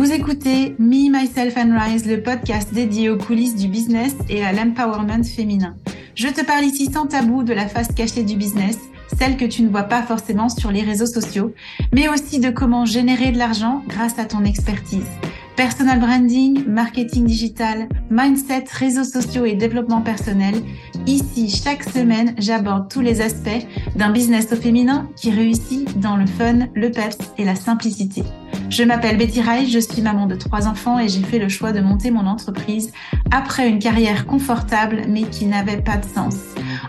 Vous écoutez Me, Myself and Rise, le podcast dédié aux coulisses du business et à l'empowerment féminin. Je te parle ici sans tabou de la face cachée du business, celle que tu ne vois pas forcément sur les réseaux sociaux, mais aussi de comment générer de l'argent grâce à ton expertise. Personal branding, marketing digital, mindset, réseaux sociaux et développement personnel. Ici, chaque semaine, j'aborde tous les aspects d'un business au féminin qui réussit dans le fun, le peps et la simplicité. Je m'appelle Betty Rai, je suis maman de trois enfants et j'ai fait le choix de monter mon entreprise après une carrière confortable mais qui n'avait pas de sens.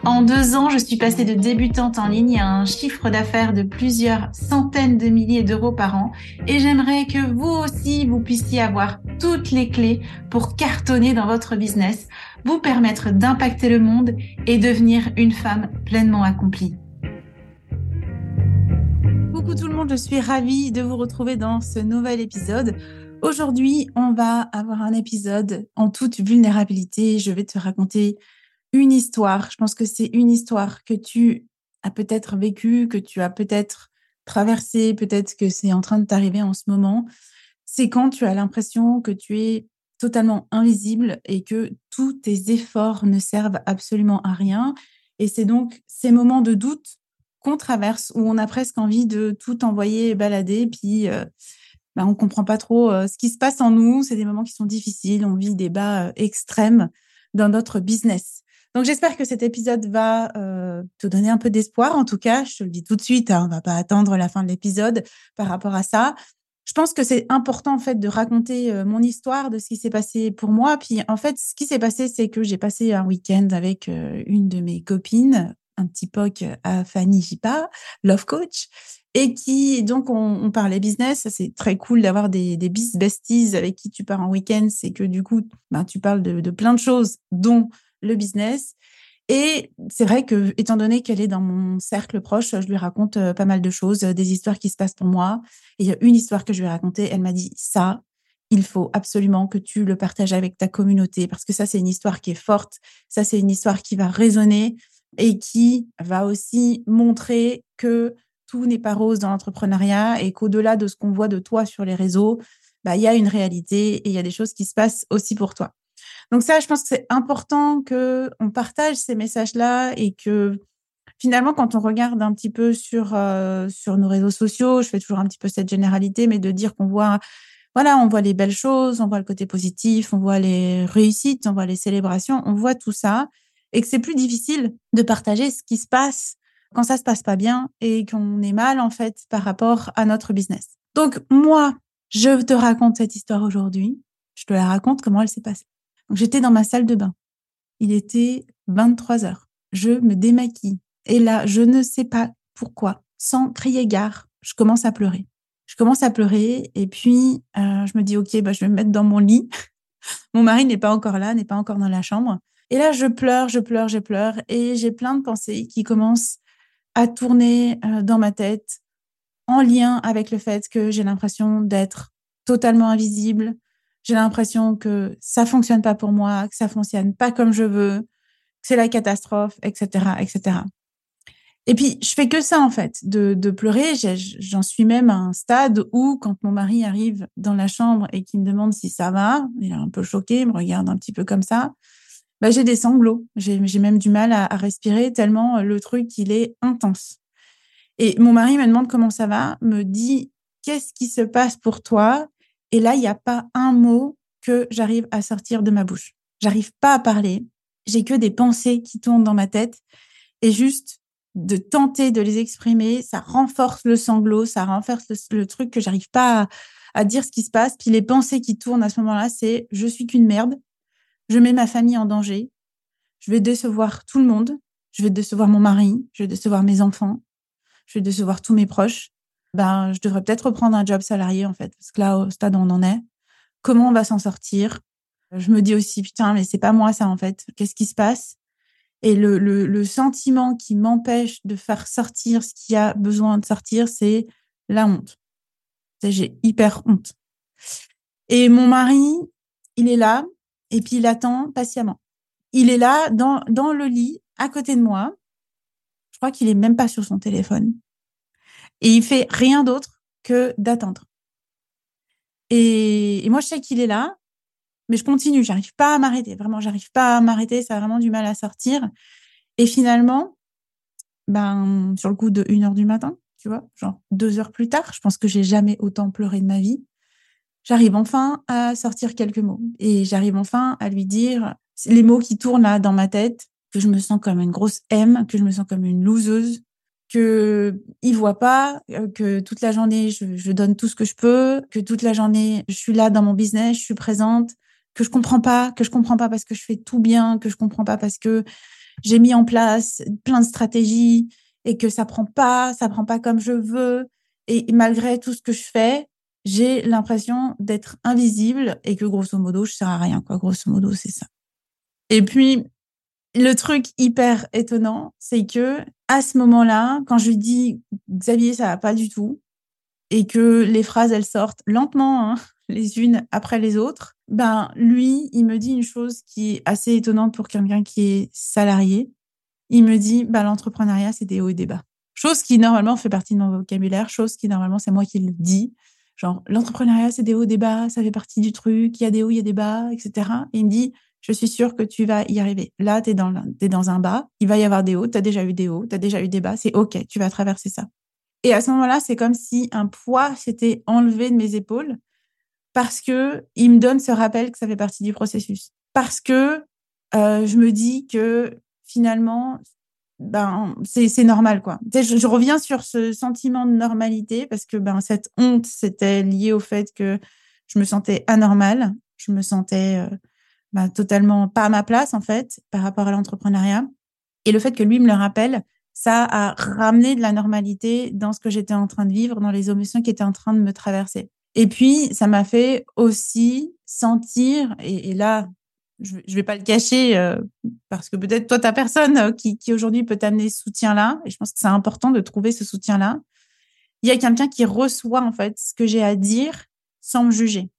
En deux ans, je suis passée de débutante en ligne à un chiffre d'affaires de plusieurs centaines de milliers d'euros par an et j'aimerais que vous aussi, vous puissiez avoir toutes les clés pour cartonner dans votre business, vous permettre d'impacter le monde et devenir une femme pleinement accomplie. Tout le monde, je suis ravie de vous retrouver dans ce nouvel épisode. Aujourd'hui, on va avoir un épisode en toute vulnérabilité. Je vais te raconter une histoire. Je pense que c'est une histoire que tu as peut-être vécue, que tu as peut-être traversée, peut-être que c'est en train de t'arriver en ce moment. C'est quand tu as l'impression que tu es totalement invisible et que tous tes efforts ne servent absolument à rien. Et c'est donc ces moments de doute qu'on traverse, où on a presque envie de tout envoyer balader, puis euh, bah, on comprend pas trop euh, ce qui se passe en nous. C'est des moments qui sont difficiles, on vit des bas euh, extrêmes dans notre business. Donc j'espère que cet épisode va te donner un peu d'espoir. En tout cas, je te le dis tout de suite, hein, on va pas attendre la fin de l'épisode par rapport à ça. Je pense que c'est important en fait de raconter mon histoire de ce qui s'est passé pour moi. Puis en fait, ce qui s'est passé, c'est que j'ai passé un week-end avec une de mes copines un petit POC à Fanny Jipa, Love Coach, et qui, donc, on, parlait business. C'est très cool d'avoir des, des bis besties avec qui tu pars en week-end. C'est que du coup, ben, tu parles de, plein de choses, dont le business. Et c'est vrai que, étant donné qu'elle est dans mon cercle proche, je lui raconte euh, pas mal de choses, des histoires qui se passent pour moi. Et il y a une histoire que je lui ai racontée. Elle m'a dit ça, il faut absolument que tu le partages avec ta communauté parce que ça, c'est une histoire qui est forte. Ça, c'est une histoire qui va résonner et qui va aussi montrer que tout n'est pas rose dans l'entrepreneuriat et qu'au-delà de ce qu'on voit de toi sur les réseaux, bah, il y a une réalité et il y a des choses qui se passent aussi pour toi. Donc ça, je pense que c'est important que on partage ces messages-là et que finalement, quand on regarde un petit peu sur euh, sur nos réseaux sociaux, je fais toujours un petit peu cette généralité, mais de dire qu'on voit, voilà, on voit les belles choses, on voit le côté positif, on voit les réussites, on voit les célébrations, on voit tout ça, et que c'est plus difficile de partager ce qui se passe quand ça se passe pas bien et qu'on est mal en fait par rapport à notre business. Donc moi, je te raconte cette histoire aujourd'hui. Je te la raconte comment elle s'est passée. Donc j'étais dans ma salle de bain. Il était 23 heures. Je me démaquille et là, je ne sais pas pourquoi, sans crier gare, je commence à pleurer. Je commence à pleurer et puis euh, je me dis ok, bah, je vais me mettre dans mon lit. mon mari n'est pas encore là, n'est pas encore dans la chambre. Et là, je pleure, je pleure, je pleure, et j'ai plein de pensées qui commencent à tourner euh, dans ma tête en lien avec le fait que j'ai l'impression d'être totalement invisible. J'ai l'impression que ça fonctionne pas pour moi, que ça fonctionne pas comme je veux, que c'est la catastrophe, etc., etc. Et puis, je fais que ça, en fait, de, de pleurer. J'en suis même à un stade où, quand mon mari arrive dans la chambre et qu'il me demande si ça va, il est un peu choqué, il me regarde un petit peu comme ça. Bah, j'ai des sanglots. J'ai même du mal à, respirer tellement euh, le truc, il est intense. Et mon mari me demande comment ça va, me dit qu'est-ce qui se passe pour toi? Et là, il n'y a pas un mot que j'arrive à sortir de ma bouche. J'arrive pas à parler. J'ai que des pensées qui tournent dans ma tête. Et juste de tenter de les exprimer, ça renforce le sanglot, ça renforce le, truc que j'arrive pas à, à, dire ce qui se passe. Puis les pensées qui tournent à ce moment-là, c'est je suis qu'une merde, je mets ma famille en danger, je vais décevoir tout le monde, je vais décevoir mon mari, je vais décevoir mes enfants, je vais décevoir tous mes proches. Ben, je devrais peut-être reprendre un job salarié, en fait, parce que là, au stade où on en est, comment on va s'en sortir? Je me dis aussi, putain, mais c'est pas moi ça, en fait. Qu'est-ce qui se passe? Et le, le, le sentiment qui m'empêche de faire sortir ce qui a besoin de sortir, c'est la honte. J'ai hyper honte. Et mon mari, il est là, et puis il attend patiemment. Il est là dans, le lit à côté de moi. Je crois qu'il est même pas sur son téléphone. Et il fait rien d'autre que d'attendre. Et, moi, je sais qu'il est là, mais je continue. J'arrive pas à m'arrêter. Vraiment, j'arrive pas à m'arrêter. Ça a vraiment du mal à sortir. Et finalement, ben, sur le coup de 1 heure du matin, tu vois, genre deux heures plus tard, je pense que j'ai jamais autant pleuré de ma vie. J'arrive enfin à sortir quelques mots et j'arrive enfin à lui dire les mots qui tournent là dans ma tête, que je me sens comme une grosse M, que je me sens comme une loseuse, que il voit pas euh, que toute la journée je, je, donne tout ce que je peux, que toute la journée je suis là dans mon business, je suis présente, que je comprends pas, que je comprends pas parce que je fais tout bien, que je comprends pas parce que j'ai mis en place plein de stratégies et que ça prend pas, ça prend pas comme je veux. Et malgré tout ce que je fais, j'ai l'impression d'être invisible et que grosso modo, je sers à rien, quoi. Grosso modo, c'est ça. Et puis, le truc hyper étonnant, c'est que à ce moment-là, quand je lui dis Xavier, ça va pas du tout, et que les phrases elles sortent lentement, hein, les unes après les autres, ben lui, il me dit une chose qui est assez étonnante pour quelqu'un qui est salarié. Il me dit, ben, l'entrepreneuriat, c'est des hauts et des bas. Chose qui normalement fait partie de mon vocabulaire, chose qui normalement c'est moi qui le dis. Genre, l'entrepreneuriat, c'est des hauts des bas, ça fait partie du truc, il y a des hauts, il y a des bas, etc. Et il me dit, je suis sûre que tu vas y arriver. Là, tu es dans un bas, il va y avoir des hauts, tu as déjà eu des hauts, tu as déjà eu des bas, c'est OK, tu vas traverser ça. Et à ce moment-là, c'est comme si un poids s'était enlevé de mes épaules parce que il me donne ce rappel que ça fait partie du processus. Parce que euh, je me dis que finalement, ben, c'est normal, quoi. Je, reviens sur ce sentiment de normalité parce que ben, cette honte, c'était lié au fait que je me sentais anormale, je me sentais euh, ben, totalement pas à ma place, en fait, par rapport à l'entrepreneuriat. Et le fait que lui me le rappelle, ça a ramené de la normalité dans ce que j'étais en train de vivre, dans les émotions qui étaient en train de me traverser. Et puis, ça m'a fait aussi sentir, et, là, je ne vais pas le cacher, euh, parce que peut-être toi, tu personne euh, qui, aujourd'hui peut t'amener ce soutien-là, et je pense que c'est important de trouver ce soutien-là. Il y a quelqu'un qui reçoit, en fait, ce que j'ai à dire sans me juger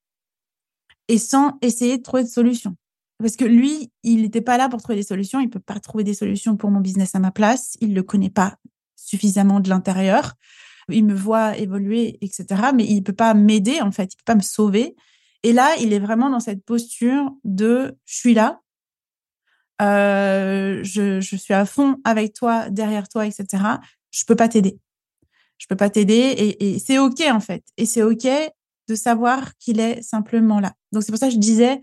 et sans essayer de trouver de solution. Parce que lui, il n'était pas là pour trouver des solutions. Il peut pas trouver des solutions pour mon business à ma place. Il le connaît pas suffisamment de l'intérieur. Il me voit évoluer, etc. Mais il peut pas m'aider, en fait. Il peut pas me sauver. Et là, il est vraiment dans cette posture de je suis là. Euh, je, suis à fond avec toi, derrière toi, etc. Je peux pas t'aider. Je peux pas t'aider et, et c'est OK, en fait. Et c'est OK de savoir qu'il est simplement là. Donc, c'est pour ça que je disais,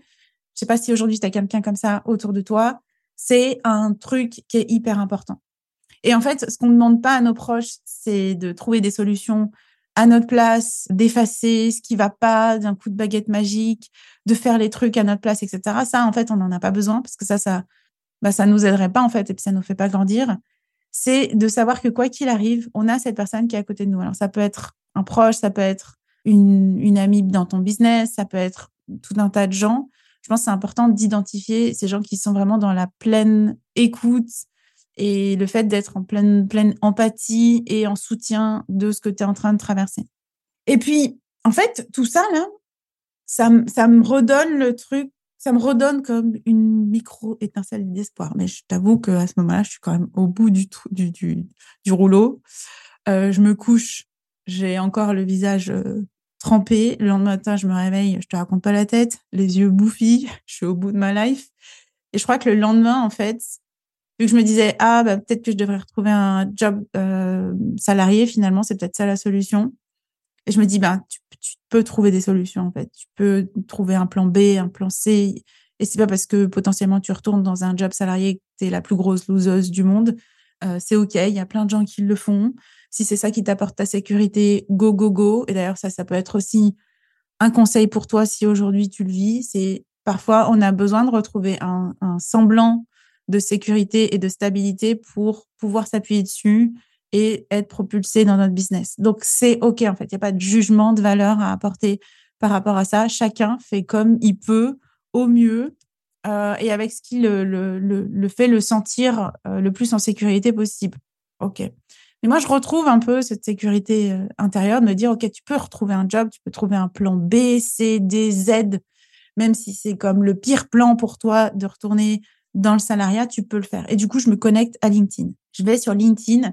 je sais pas si aujourd'hui tu as quelqu'un comme ça autour de toi. C'est un truc qui est hyper important. Et en fait, ce qu'on ne demande pas à nos proches, c'est de trouver des solutions à notre place, d'effacer ce qui va pas d'un coup de baguette magique, de faire les trucs à notre place, etc. Ça, en fait, on n'en a pas besoin parce que ça, ça, bah, ça nous aiderait pas en fait et puis ça nous fait pas grandir. C'est de savoir que quoi qu'il arrive, on a cette personne qui est à côté de nous. Alors ça peut être un proche, ça peut être une, une amie dans ton business, ça peut être tout un tas de gens je pense que c'est important d'identifier ces gens qui sont vraiment dans la pleine écoute et le fait d'être en pleine, pleine empathie et en soutien de ce que tu es en train de traverser. Et puis, en fait, tout ça, là, ça, ça me redonne le truc, ça me redonne comme une micro-étincelle d'espoir. Mais je t'avoue qu'à ce moment-là, je suis quand même au bout du, du, du, rouleau. Euh, je me couche, j'ai encore le visage euh, trempée. Le lendemain matin, je me réveille, je te raconte pas la tête, les yeux bouffis, je suis au bout de ma life. Et je crois que le lendemain, en fait, vu que je me disais, ah, bah, peut-être que je devrais retrouver un job euh, salarié, finalement, c'est peut-être ça la solution. Et je me dis, bah, tu, peux trouver des solutions, en fait. Tu peux trouver un plan B, un plan C. Et c'est pas parce que potentiellement tu retournes dans un job salarié que tu es la plus grosse loseuse du monde. Euh, c'est OK, il y a plein de gens qui le font. Si c'est ça qui t'apporte ta sécurité, go, go, go. Et d'ailleurs, ça, ça peut être aussi un conseil pour toi si aujourd'hui tu le vis. C'est parfois, on a besoin de retrouver un semblant de sécurité et de stabilité pour pouvoir s'appuyer dessus et être propulsé dans notre business. Donc, c'est OK, en fait. Il n'y a pas de jugement de valeur à apporter par rapport à ça. Chacun fait comme il peut, au mieux, euh, et avec ce qui le, fait le sentir euh, le plus en sécurité possible. OK. Mais moi, je retrouve un peu cette sécurité euh, intérieure de me dire, OK, tu peux retrouver un job, tu peux trouver un plan B, C, D, Z, même si c'est comme le pire plan pour toi de retourner dans le salariat, tu peux le faire. Et du coup, je me connecte à LinkedIn. Je vais sur LinkedIn,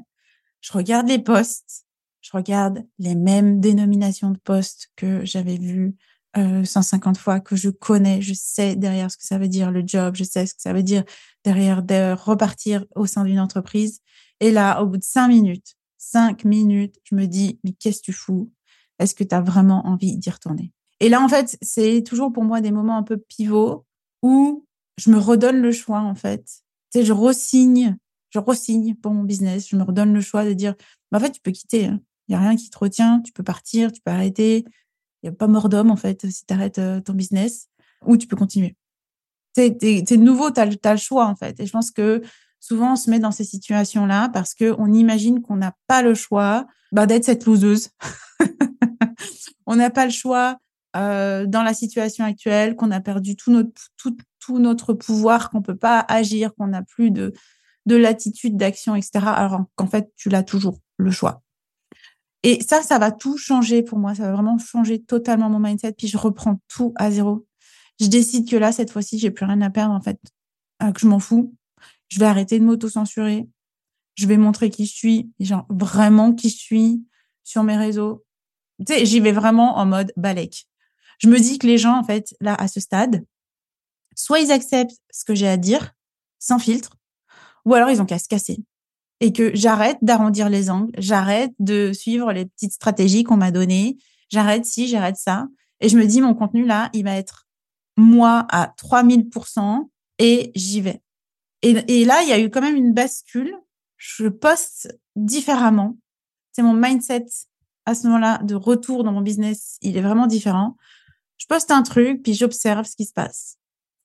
je regarde les posts, je regarde les mêmes dénominations de postes que j'avais vues 150 fois, que je connais, je sais derrière ce que ça veut dire le job, je sais ce que ça veut dire derrière de repartir au sein d'une entreprise. Et là, au bout de cinq minutes, cinq minutes, je me dis, mais qu'est-ce que tu fous? Est-ce que tu as vraiment envie d'y retourner? Et là, en fait, c'est toujours pour moi des moments un peu pivots où je me redonne le choix, en fait. Tu sais, je ressigne, je ressigne pour mon business, je me redonne le choix de dire, bah, en fait, tu peux quitter. Hein. Il n'y a rien qui te retient, tu peux partir, tu peux arrêter. Il n'y a pas mort d'homme, en fait, si tu arrêtes euh, ton business, ou tu peux continuer. C'est nouveau, tu as, le choix, en fait. Et je pense que souvent, on se met dans ces situations-là parce qu'on imagine qu'on n'a pas le choix bah, d'être cette loseuse. on n'a pas le choix euh, dans la situation actuelle, qu'on a perdu tout notre, tout, notre pouvoir, qu'on peut pas agir, qu'on n'a plus de, de latitude d'action, etc. Alors qu'en fait, tu l'as toujours, le choix. Et ça, ça va tout changer pour moi. Ça va vraiment changer totalement mon mindset. Puis je reprends tout à zéro. Je décide que là, cette fois-ci, j'ai plus rien à perdre, en fait, euh, que je m'en fous. Je vais arrêter de m'auto-censurer. Je vais montrer qui je suis, genre vraiment qui je suis sur mes réseaux. Tu sais, j'y vais vraiment en mode balèque. Je me dis que les gens, en fait, là, à ce stade, soit ils acceptent ce que j'ai à dire, sans filtre, ou alors ils ont qu'à se casser. Et que j'arrête d'arrondir les angles, j'arrête de suivre les petites stratégies qu'on m'a données, j'arrête ci, j'arrête ça. Et je me dis, mon contenu là, il va être moi à 3000% et j'y vais. Et, là, il y a eu quand même une bascule. Je poste différemment. C'est mon mindset à ce moment-là de retour dans mon business. Il est vraiment différent. Je poste un truc, puis j'observe ce qui se passe.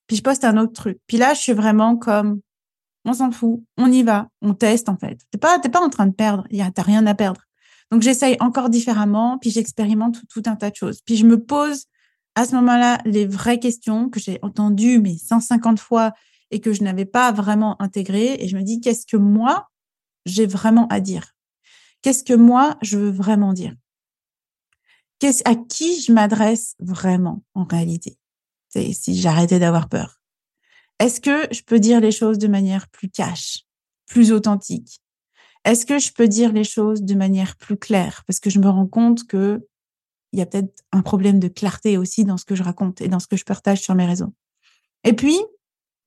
Puis je poste un autre truc. Puis là, je suis vraiment comme, on s'en fout, on y va, on teste en fait. T'es pas, t'es pas en train de perdre. T'as rien à perdre. Donc j'essaye encore différemment, puis j'expérimente tout, tout un tas de choses. Puis je me pose à ce moment-là les vraies questions que j'ai entendues mais 150 fois et que je n'avais pas vraiment intégré. Et je me dis, qu'est-ce que moi, j'ai vraiment à dire? Qu'est-ce que moi, je veux vraiment dire? Qu'est-ce À qui je m'adresse vraiment en réalité? Si j'arrêtais d'avoir peur. Est-ce que je peux dire les choses de manière plus cash, plus authentique? Est-ce que je peux dire les choses de manière plus claire? Parce que je me rends compte que il y a peut-être un problème de clarté aussi dans ce que je raconte et dans ce que je partage sur mes réseaux. Et puis,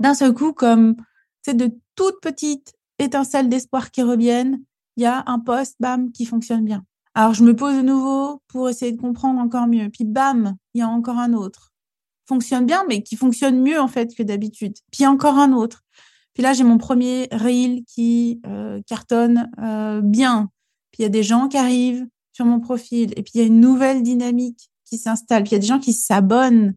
d'un seul coup, comme c'est de toutes petites étincelles d'espoir qui reviennent, il y a un poste, bam, qui fonctionne bien. Alors, je me pose de nouveau pour essayer de comprendre encore mieux. Puis, bam, il y a encore un autre. Fonctionne bien, mais qui fonctionne mieux, en fait, que d'habitude. Puis, encore un autre. Puis là, j'ai mon premier reel qui euh, cartonne euh, bien. Puis, il y a des gens qui arrivent sur mon profil. Et puis, il y a une nouvelle dynamique qui s'installe. Puis, il y a des gens qui s'abonnent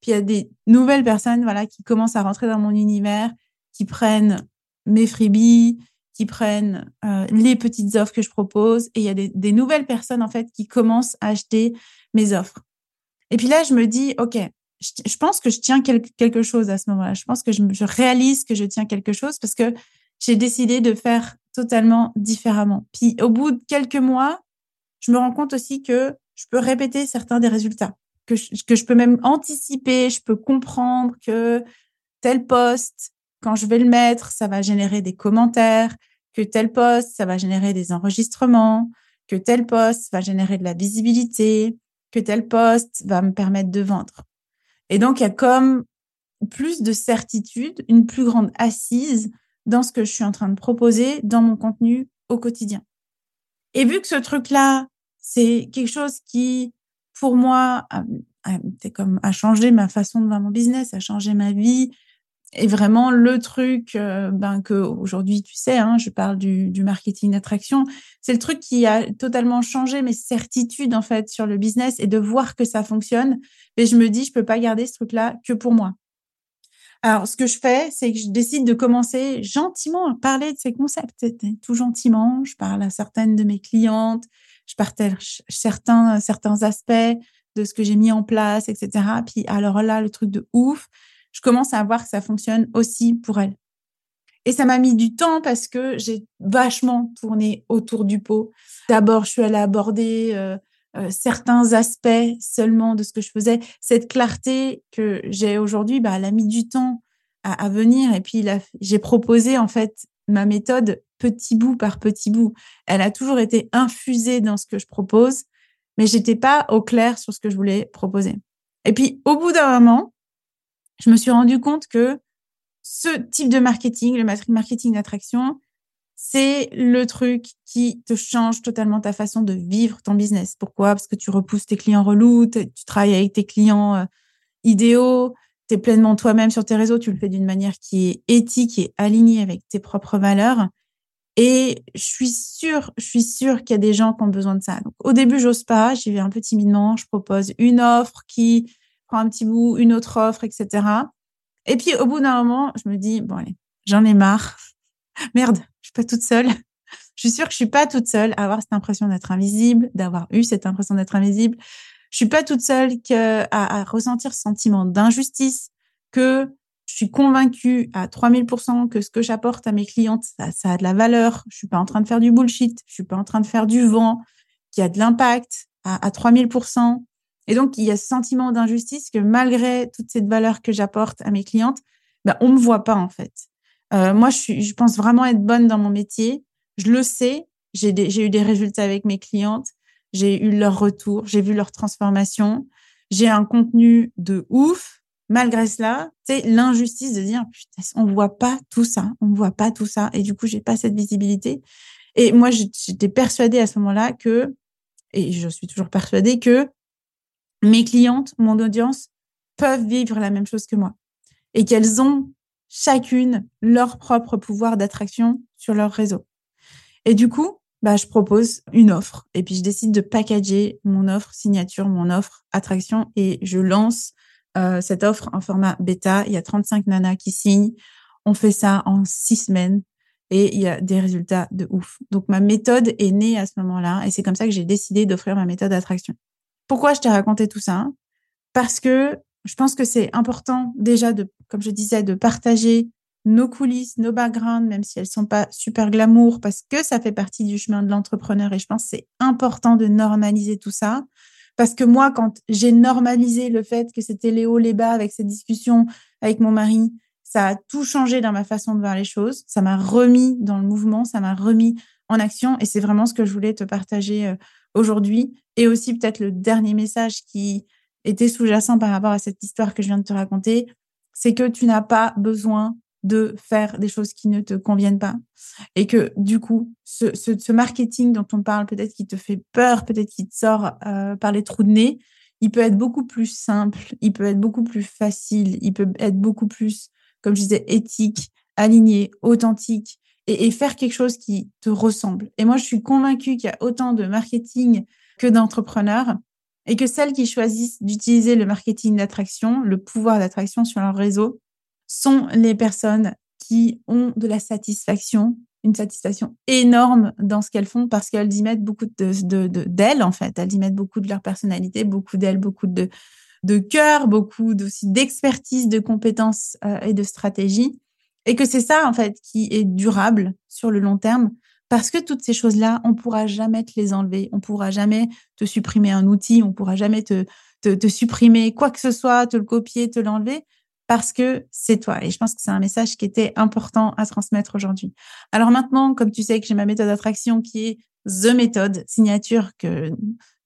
puis il y a des nouvelles personnes voilà, qui commencent à rentrer dans mon univers, qui prennent mes freebies, qui prennent euh, les petites offres que je propose. Et il y a des, des, nouvelles personnes, en fait, qui commencent à acheter mes offres. Et puis là, je me dis, OK, je, pense que je tiens quelque chose à ce moment-là. Je pense que je, je réalise que je tiens quelque chose parce que j'ai décidé de faire totalement différemment. Puis au bout de quelques mois, je me rends compte aussi que je peux répéter certains des résultats que je, peux même anticiper, je peux comprendre que tel poste, quand je vais le mettre, ça va générer des commentaires, que tel poste, ça va générer des enregistrements, que tel poste va générer de la visibilité, que tel poste va me permettre de vendre. Et donc, il y a comme plus de certitude, une plus grande assise dans ce que je suis en train de proposer dans mon contenu au quotidien. Et vu que ce truc-là, c'est quelque chose qui pour moi, c'est comme a changé ma façon de voir mon business, a changé ma vie. Et vraiment le truc, euh, ben que aujourd'hui tu sais, hein, je parle du, du marketing d'attraction, c'est le truc qui a totalement changé mes certitudes en fait sur le business et de voir que ça fonctionne. Et je me dis, je peux pas garder ce truc-là que pour moi. Alors, ce que je fais, c'est que je décide de commencer gentiment à parler de ces concepts, tout gentiment. Je parle à certaines de mes clientes, je partage certains, certains aspects de ce que j'ai mis en place, etc. Puis alors là, le truc de ouf, je commence à voir que ça fonctionne aussi pour elle. Et ça m'a mis du temps parce que j'ai vachement tourné autour du pot. D'abord, je suis allée aborder euh, euh, certains aspects seulement de ce que je faisais. Cette clarté que j'ai aujourd'hui, bah, elle a mis du temps à, à venir. Et puis, j'ai proposé en fait ma méthode petit bout par petit bout. Elle a toujours été infusée dans ce que je propose, mais j'étais pas au clair sur ce que je voulais proposer. Et puis, au bout d'un moment, je me suis rendu compte que ce type de marketing, le marketing d'attraction, c'est le truc qui te change totalement ta façon de vivre ton business. Pourquoi? Parce que tu repousses tes clients relous, tu travailles avec tes clients euh, idéaux, tu es pleinement toi-même sur tes réseaux, tu le fais d'une manière qui est éthique et alignée avec tes propres valeurs. Et je suis sûre, je suis sûre qu'il y a des gens qui ont besoin de ça. Donc, au début, j'ose pas, j'y vais un peu timidement, je propose une offre qui prend un petit bout, une autre offre, etc. Et puis, au bout d'un moment, je me dis, bon, allez, j'en ai marre. Merde, je suis pas toute seule. Je suis sûre que je suis pas toute seule à avoir cette impression d'être invisible, d'avoir eu cette impression d'être invisible. Je suis pas toute seule à, ressentir ce sentiment d'injustice, que je suis convaincue à 3000% que ce que j'apporte à mes clientes, ça, a de la valeur. Je suis pas en train de faire du bullshit. Je suis pas en train de faire du vent, qui a de l'impact à, à 3000%. Et donc, il y a ce sentiment d'injustice que malgré toute cette valeur que j'apporte à mes clientes, ben, on me voit pas, en fait. Euh, moi, je, suis, je pense vraiment être bonne dans mon métier. Je le sais. J'ai eu des résultats avec mes clientes. J'ai eu leur retour. J'ai vu leur transformation. J'ai un contenu de ouf. Malgré cela, c'est l'injustice de dire, putain, on voit pas tout ça. On voit pas tout ça. Et du coup, j'ai pas cette visibilité. Et moi, j'étais persuadée à ce moment-là que, et je suis toujours persuadée que mes clientes, mon audience, peuvent vivre la même chose que moi et qu'elles ont chacune leur propre pouvoir d'attraction sur leur réseau. Et du coup, bah, je propose une offre et puis je décide de packager mon offre signature, mon offre attraction et je lance euh, cette offre en format bêta. Il y a 35 nanas qui signent. On fait ça en six semaines et il y a des résultats de ouf. Donc ma méthode est née à ce moment-là et c'est comme ça que j'ai décidé d'offrir ma méthode d'attraction. Pourquoi je t'ai raconté tout ça? Parce que je pense que c'est important déjà de, comme je disais, de partager nos coulisses, nos backgrounds, même si elles sont pas super glamour, parce que ça fait partie du chemin de l'entrepreneur. Et je pense que c'est important de normaliser tout ça. Parce que moi, quand j'ai normalisé le fait que c'était les hauts, les bas avec cette discussion avec mon mari, ça a tout changé dans ma façon de voir les choses. Ça m'a remis dans le mouvement, ça m'a remis en action. Et c'est vraiment ce que je voulais te partager euh, aujourd'hui. Et aussi peut-être le dernier message qui était sous-jacent par rapport à cette histoire que je viens de te raconter, c'est que tu n'as pas besoin de faire des choses qui ne te conviennent pas. Et que du coup, ce, marketing dont on parle, peut-être qui te fait peur, peut-être qui te sort euh, par les trous de nez, il peut être beaucoup plus simple, il peut être beaucoup plus facile, il peut être beaucoup plus, comme je disais, éthique, aligné, authentique et, faire quelque chose qui te ressemble. Et moi, je suis convaincue qu'il y a autant de marketing que d'entrepreneurs et que celles qui choisissent d'utiliser le marketing d'attraction, le pouvoir d'attraction sur leur réseau, sont les personnes qui ont de la satisfaction, une satisfaction énorme dans ce qu'elles font parce qu'elles y mettent beaucoup de, d'elles, en fait. Elles y mettent beaucoup de leur personnalité, beaucoup d'elles, beaucoup de, de cœur, beaucoup aussi d'expertise, de compétences euh, et de stratégie et que c'est ça, en fait, qui est durable sur le long terme. Parce que toutes ces choses-là, on pourra jamais te les enlever. On pourra jamais te supprimer un outil. On pourra jamais te, te, supprimer quoi que ce soit, te le copier, te l'enlever parce que c'est toi. Et je pense que c'est un message qui était important à transmettre aujourd'hui. Alors maintenant, comme tu sais que j'ai ma méthode d'attraction qui est The méthode signature que,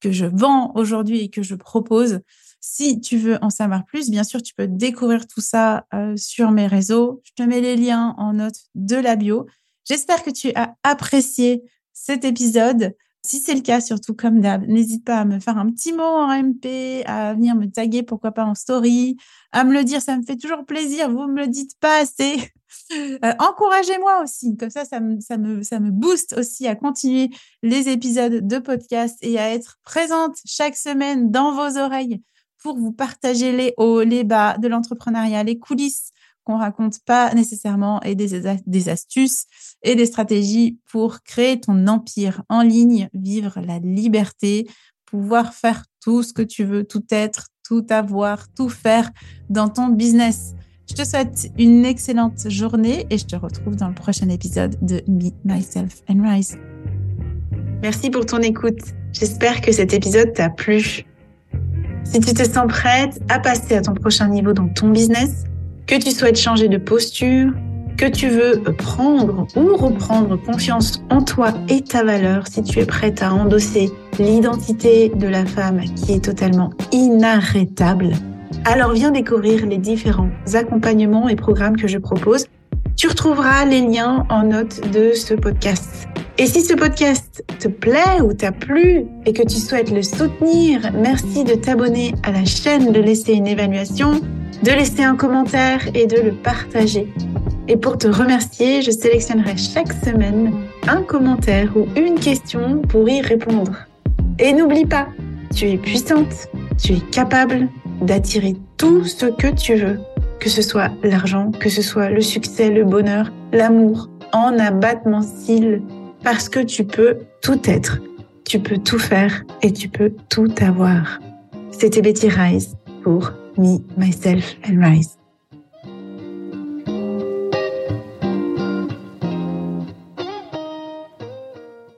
que je vends aujourd'hui et que je propose, si tu veux en savoir plus, bien sûr, tu peux découvrir tout ça euh, sur mes réseaux. Je te mets les liens en note de la bio. J'espère que tu as apprécié cet épisode. Si c'est le cas, surtout comme d'hab, n'hésite pas à me faire un petit mot en MP, à venir me taguer, pourquoi pas en story, à me le dire, ça me fait toujours plaisir. Vous me le dites pas assez. Euh, encouragez-moi aussi, comme ça, ça me, ça, me, ça me booste aussi à continuer les épisodes de podcast et à être présente chaque semaine dans vos oreilles pour vous partager les hauts, les bas de l'entrepreneuriat, les coulisses qu'on raconte pas nécessairement et des, des astuces et des stratégies pour créer ton empire en ligne, vivre la liberté, pouvoir faire tout ce que tu veux, tout être, tout avoir, tout faire dans ton business. Je te souhaite une excellente journée et je te retrouve dans le prochain épisode de Me, Myself and Rise. Merci pour ton écoute. J'espère que cet épisode t'a plu. Si tu te sens prête à passer à ton prochain niveau dans ton business, que tu souhaites changer de posture, que tu veux prendre ou reprendre confiance en toi et ta valeur, si tu es prête à endosser l'identité de la femme qui est totalement inarrêtable, Alors viens découvrir les différents accompagnements et programmes que je propose. Tu retrouveras les liens en note de ce podcast. Et si ce podcast te plaît ou t'a plu et que tu souhaites le soutenir, merci de t'abonner à la chaîne, de laisser une évaluation, de laisser un commentaire et de le partager. Et pour te remercier, je sélectionnerai chaque semaine un commentaire ou une question pour y répondre. Et n'oublie pas, tu es puissante, tu es capable d'attirer tout ce que tu veux, que ce soit l'argent, que ce soit le succès, le bonheur, l'amour, en abattement cils, parce que tu peux tout être, tu peux tout faire et tu peux tout avoir. C'était Betty Rice pour Me, Myself and Rise.